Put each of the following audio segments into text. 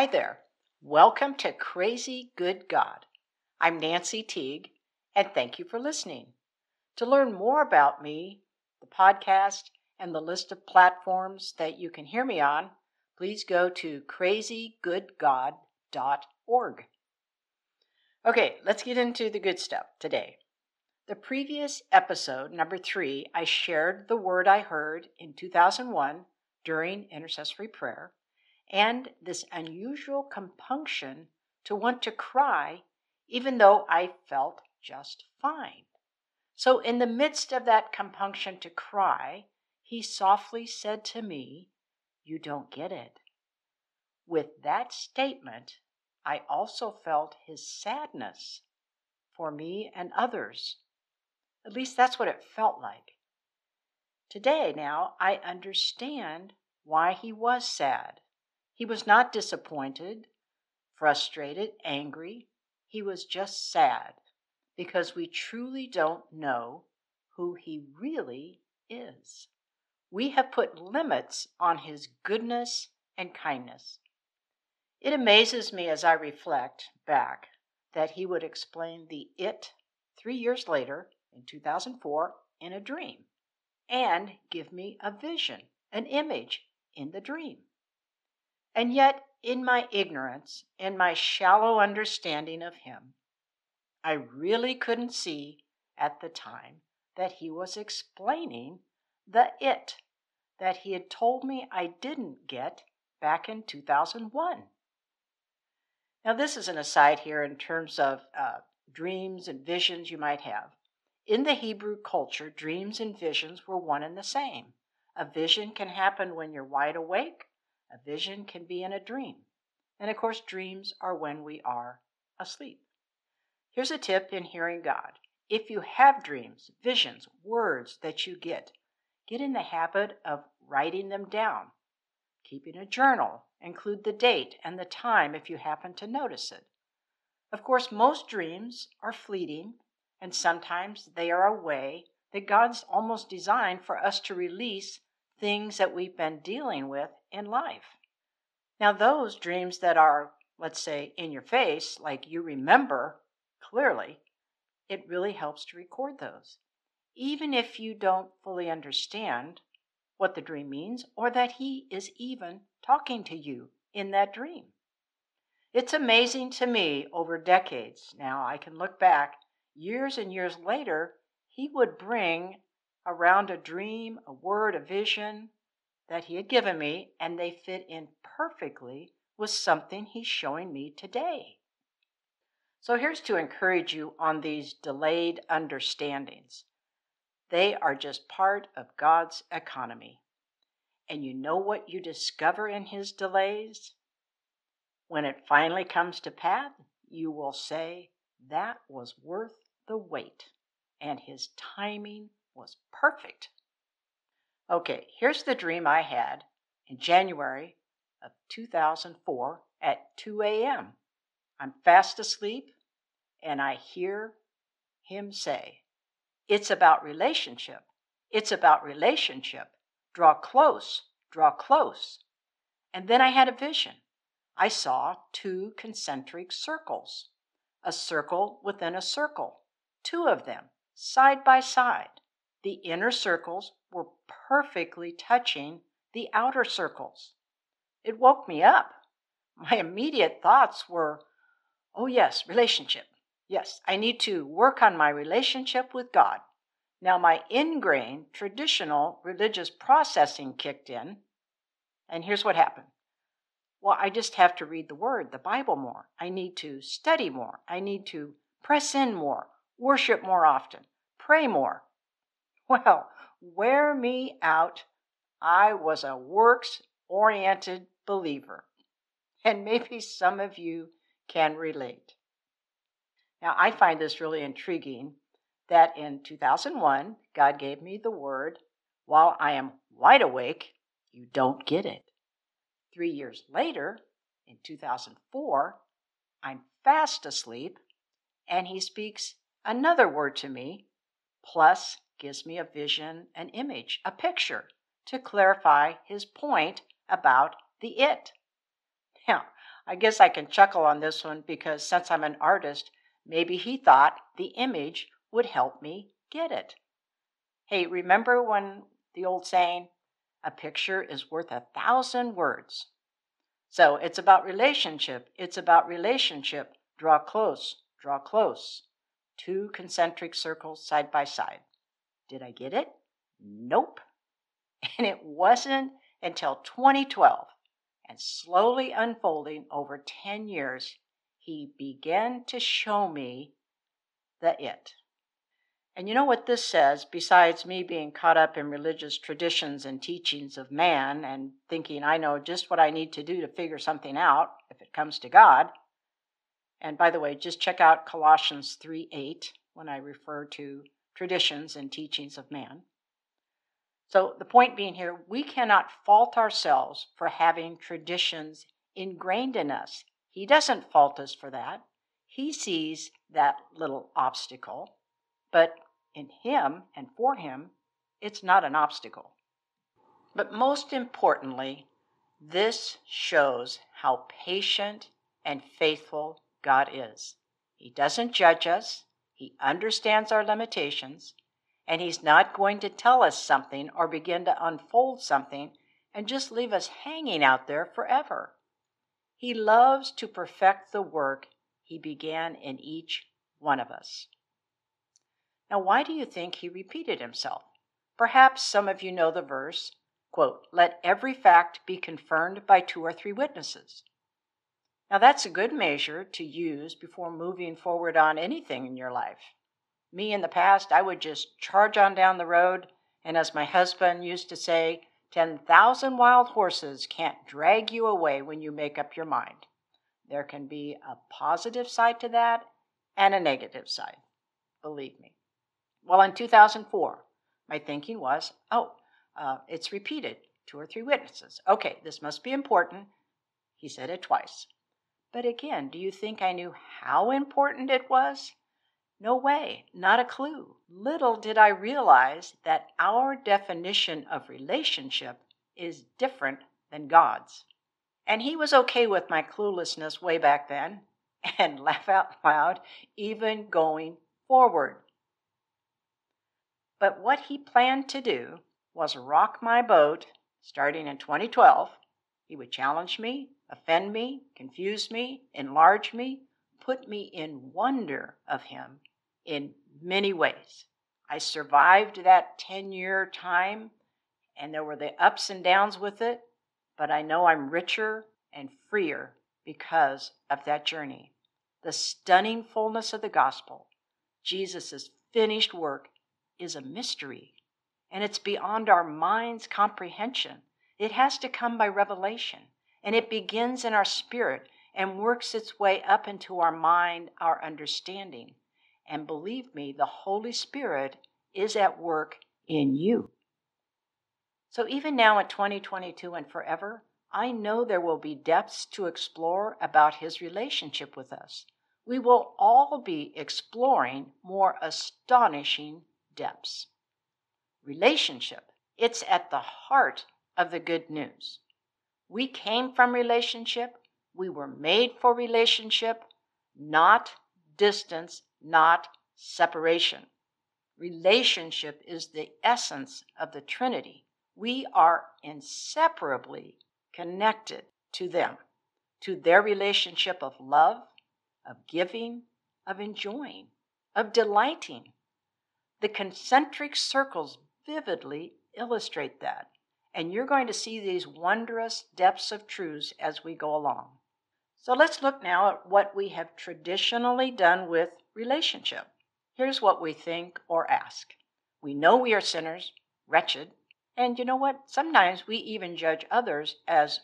Hi there. Welcome to Crazy Good God. I'm Nancy Teague, and thank you for listening. To learn more about me, the podcast, and the list of platforms that you can hear me on, please go to crazygoodgod.org. Okay, let's get into the good stuff today. The previous episode, number three, I shared the word I heard in 2001 during intercessory prayer and this unusual compunction to want to cry, even though I felt just fine. So, in the midst of that compunction to cry, he softly said to me, You don't get it. With that statement, I also felt his sadness for me and others. At least that's what it felt like. Today, now, I understand why he was sad. He was not disappointed, frustrated, angry. He was just sad because we truly don't know who he really is. We have put limits on his goodness and kindness. It amazes me as I reflect back that he would explain the it three years later in 2004 in a dream and give me a vision, an image in the dream. And yet, in my ignorance and my shallow understanding of him, I really couldn't see at the time that he was explaining the it that he had told me I didn't get back in 2001. Now, this is an aside here in terms of uh, dreams and visions you might have. In the Hebrew culture, dreams and visions were one and the same. A vision can happen when you're wide awake, a vision can be in a dream. And of course, dreams are when we are asleep. Here's a tip in hearing God. If you have dreams, visions, words that you get, get in the habit of writing them down. Keeping a journal, include the date and the time if you happen to notice it. Of course, most dreams are fleeting, and sometimes they are a way that God's almost designed for us to release things that we've been dealing with in life. Now, those dreams that are, let's say, in your face, like you remember clearly, it really helps to record those. Even if you don't fully understand what the dream means or that he is even talking to you in that dream. It's amazing to me over decades now, I can look back years and years later, he would bring around a dream, a word, a vision, that he had given me, and they fit in perfectly with something he's showing me today. So here's to encourage you on these delayed understandings. They are just part of God's economy. And you know what you discover in his delays? When it finally comes to pass, you will say, That was worth the wait, and his timing was perfect. Okay, here's the dream I had in January of 2004 at 2 a.m. I'm fast asleep and I hear him say, It's about relationship. It's about relationship. Draw close, draw close. And then I had a vision. I saw two concentric circles, a circle within a circle, two of them, side by side. The inner circles were perfectly touching the outer circles. It woke me up. My immediate thoughts were, oh, yes, relationship. Yes, I need to work on my relationship with God. Now, my ingrained traditional religious processing kicked in, and here's what happened. Well, I just have to read the Word, the Bible more. I need to study more. I need to press in more, worship more often, pray more. Well, wear me out. I was a works oriented believer. And maybe some of you can relate. Now, I find this really intriguing that in 2001, God gave me the word, while I am wide awake, you don't get it. Three years later, in 2004, I'm fast asleep, and he speaks another word to me, plus gives me a vision, an image, a picture to clarify his point about the it. Now, I guess I can chuckle on this one because since I'm an artist, maybe he thought the image would help me get it. Hey, remember when the old saying, a picture is worth a thousand words? So it's about relationship. It's about relationship. Draw close, draw close. Two concentric circles side by side. Did I get it? Nope. And it wasn't until 2012 and slowly unfolding over 10 years, he began to show me the it. And you know what this says, besides me being caught up in religious traditions and teachings of man and thinking I know just what I need to do to figure something out if it comes to God. And by the way, just check out Colossians 3 8 when I refer to traditions and teachings of man. So, the point being here, we cannot fault ourselves for having traditions ingrained in us. He doesn't fault us for that. He sees that little obstacle, but in Him and for Him, it's not an obstacle. But most importantly, this shows how patient and faithful God is. He doesn't judge us, He understands our limitations, and He's not going to tell us something or begin to unfold something and just leave us hanging out there forever. He loves to perfect the work He began in each one of us. Now, why do you think he repeated himself? Perhaps some of you know the verse, quote, Let every fact be confirmed by two or three witnesses. Now, that's a good measure to use before moving forward on anything in your life. Me in the past, I would just charge on down the road, and as my husband used to say, 10,000 wild horses can't drag you away when you make up your mind. There can be a positive side to that and a negative side. Believe me. Well, in 2004, my thinking was, oh, uh, it's repeated, two or three witnesses. Okay, this must be important. He said it twice. But again, do you think I knew how important it was? No way, not a clue. Little did I realize that our definition of relationship is different than God's. And he was okay with my cluelessness way back then and laugh out loud, even going forward. But what he planned to do was rock my boat starting in 2012. He would challenge me, offend me, confuse me, enlarge me, put me in wonder of him in many ways. I survived that 10 year time, and there were the ups and downs with it, but I know I'm richer and freer because of that journey. The stunning fullness of the gospel, Jesus' finished work, is a mystery, and it's beyond our mind's comprehension. It has to come by revelation, and it begins in our spirit and works its way up into our mind, our understanding. And believe me, the Holy Spirit is at work in you. So even now in 2022 and forever, I know there will be depths to explore about his relationship with us. We will all be exploring more astonishing depths. Relationship, it's at the heart of the good news. We came from relationship, we were made for relationship, not distance, not separation. Relationship is the essence of the Trinity. We are inseparably connected to them, to their relationship of love, of giving, of enjoying, of delighting, the concentric circles vividly illustrate that. And you're going to see these wondrous depths of truths as we go along. So let's look now at what we have traditionally done with relationship. Here's what we think or ask We know we are sinners, wretched, and you know what? Sometimes we even judge others as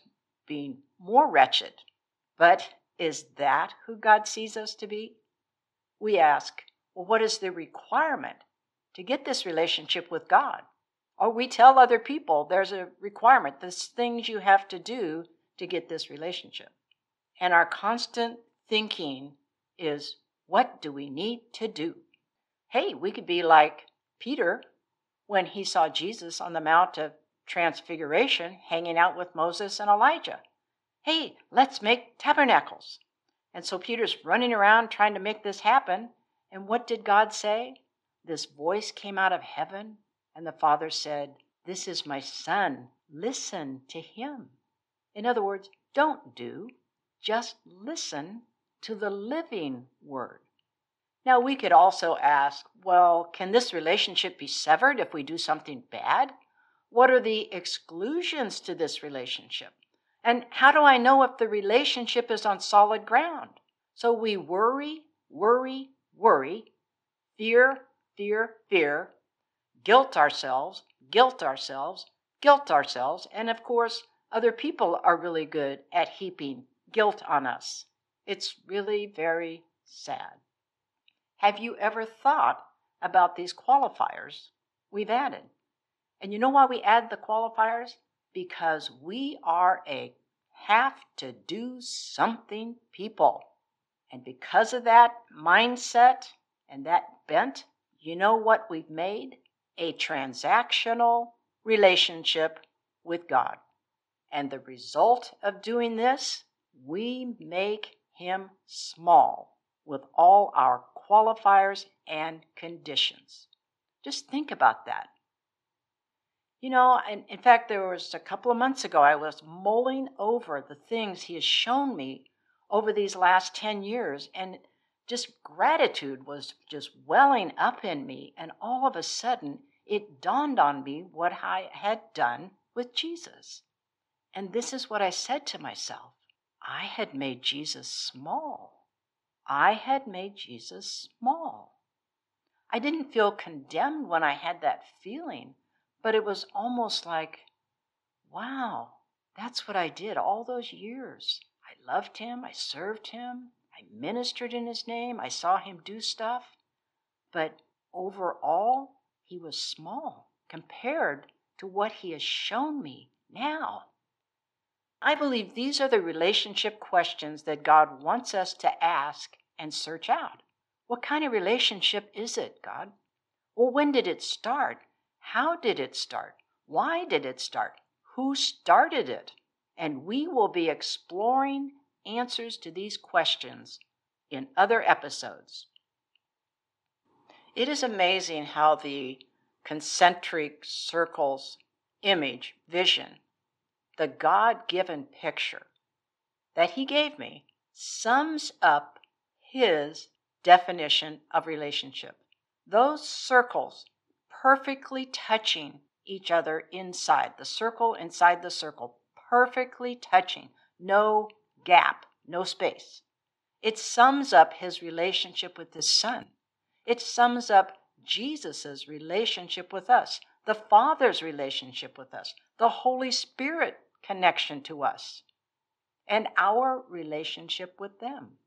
being more wretched. But is that who God sees us to be? We ask, well, what is the requirement to get this relationship with God. Or we tell other people there's a requirement, there's things you have to do to get this relationship. And our constant thinking is, what do we need to do? Hey, we could be like Peter when he saw Jesus on the Mount of Transfiguration hanging out with Moses and Elijah. Hey, let's make tabernacles. And so Peter's running around trying to make this happen. And what did God say? This voice came out of heaven, and the Father said, This is my Son. Listen to him. In other words, don't do, just listen to the living word. Now, we could also ask, well, can this relationship be severed if we do something bad? What are the exclusions to this relationship? And how do I know if the relationship is on solid ground? So we worry, worry, worry, fear, fear, fear, guilt ourselves, guilt ourselves, guilt ourselves, and of course, other people are really good at heaping guilt on us. It's really very sad. Have you ever thought about these qualifiers we've added? And you know why we add the qualifiers? because we are a have to do something people. And because of that mindset and that bent, you know what we've made? A transactional relationship with God. And the result of doing this, we make him small with all our qualifiers and conditions. Just think about that. You know, in, in fact, there was a couple of months ago, I was mulling over the things he has shown me over these last 10 years, and just gratitude was just welling up in me. And all of a sudden, it dawned on me what I had done with Jesus. And this is what I said to myself I had made Jesus small. I had made Jesus small. I didn't feel condemned when I had that feeling but it was almost like, wow, that's what I did all those years. I loved him, I served him, I ministered in his name, I saw him do stuff. But overall, he was small compared to what he has shown me now. I believe these are the relationship questions that God wants us to ask and search out. What kind of relationship is it, God? Well, when did it start? How did it start? Why did it start? Who started it? And we will be exploring answers to these questions in other episodes. It is amazing how the concentric circles image, vision, the God given picture that He gave me sums up His definition of relationship. Those circles perfectly touching each other inside, the circle inside the circle, perfectly touching, no gap, no space. It sums up his relationship with his son. It sums up Jesus' relationship with us, the Father's relationship with us, the Holy Spirit connection to us, and our relationship with them.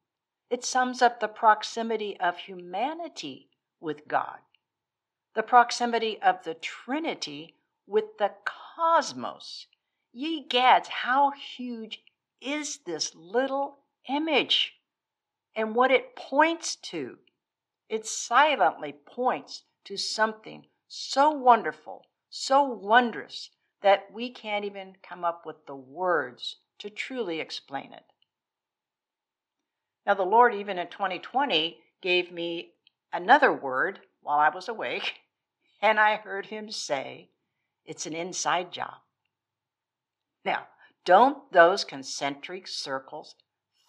It sums up the proximity of humanity with God the proximity of the Trinity with the cosmos. Ye gads, how huge is this little image and what it points to? It silently points to something so wonderful, so wondrous, that we can't even come up with the words to truly explain it. Now, the Lord, even in 2020, gave me another word while I was awake and I heard him say, It's an inside job. Now, don't those concentric circles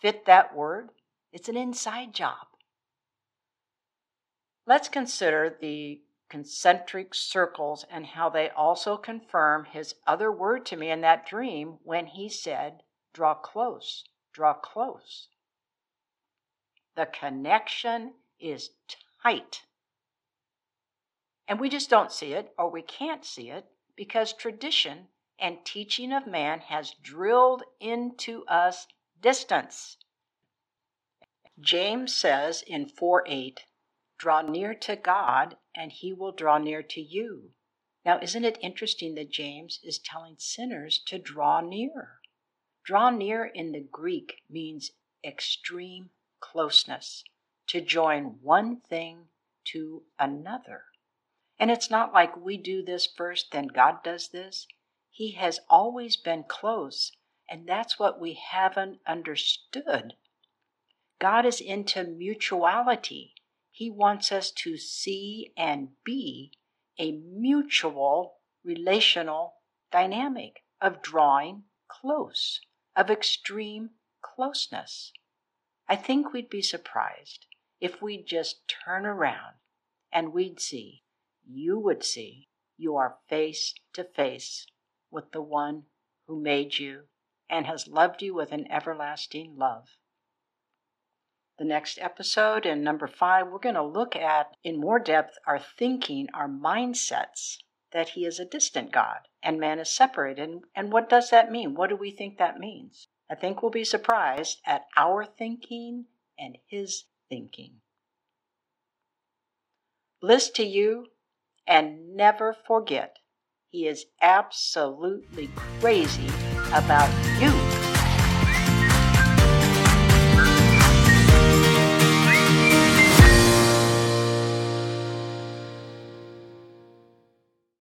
fit that word? It's an inside job. Let's consider the concentric circles and how they also confirm his other word to me in that dream when he said, Draw close, draw close. The connection is tight. And we just don't see it, or we can't see it, because tradition and teaching of man has drilled into us distance. James says in 4 8, Draw near to God, and he will draw near to you. Now, isn't it interesting that James is telling sinners to draw near? Draw near in the Greek means extreme closeness, to join one thing to another. And it's not like we do this first, then God does this. He has always been close, And that's what we haven't understood. God is into mutuality. He wants us to see and be a mutual relational dynamic of drawing close, of extreme closeness. I think we'd be surprised if we'd just turn around and we'd see, you would see, you are face to face with the one who made you and has loved you with an everlasting love. The next episode, in number five, we're going to look at in more depth our thinking, our mindsets that He is a distant God and man is separated. And, and what does that mean? What do we think that means? I think we'll be surprised at our thinking and His thinking. Bliss to you, and never forget, He is absolutely crazy about you.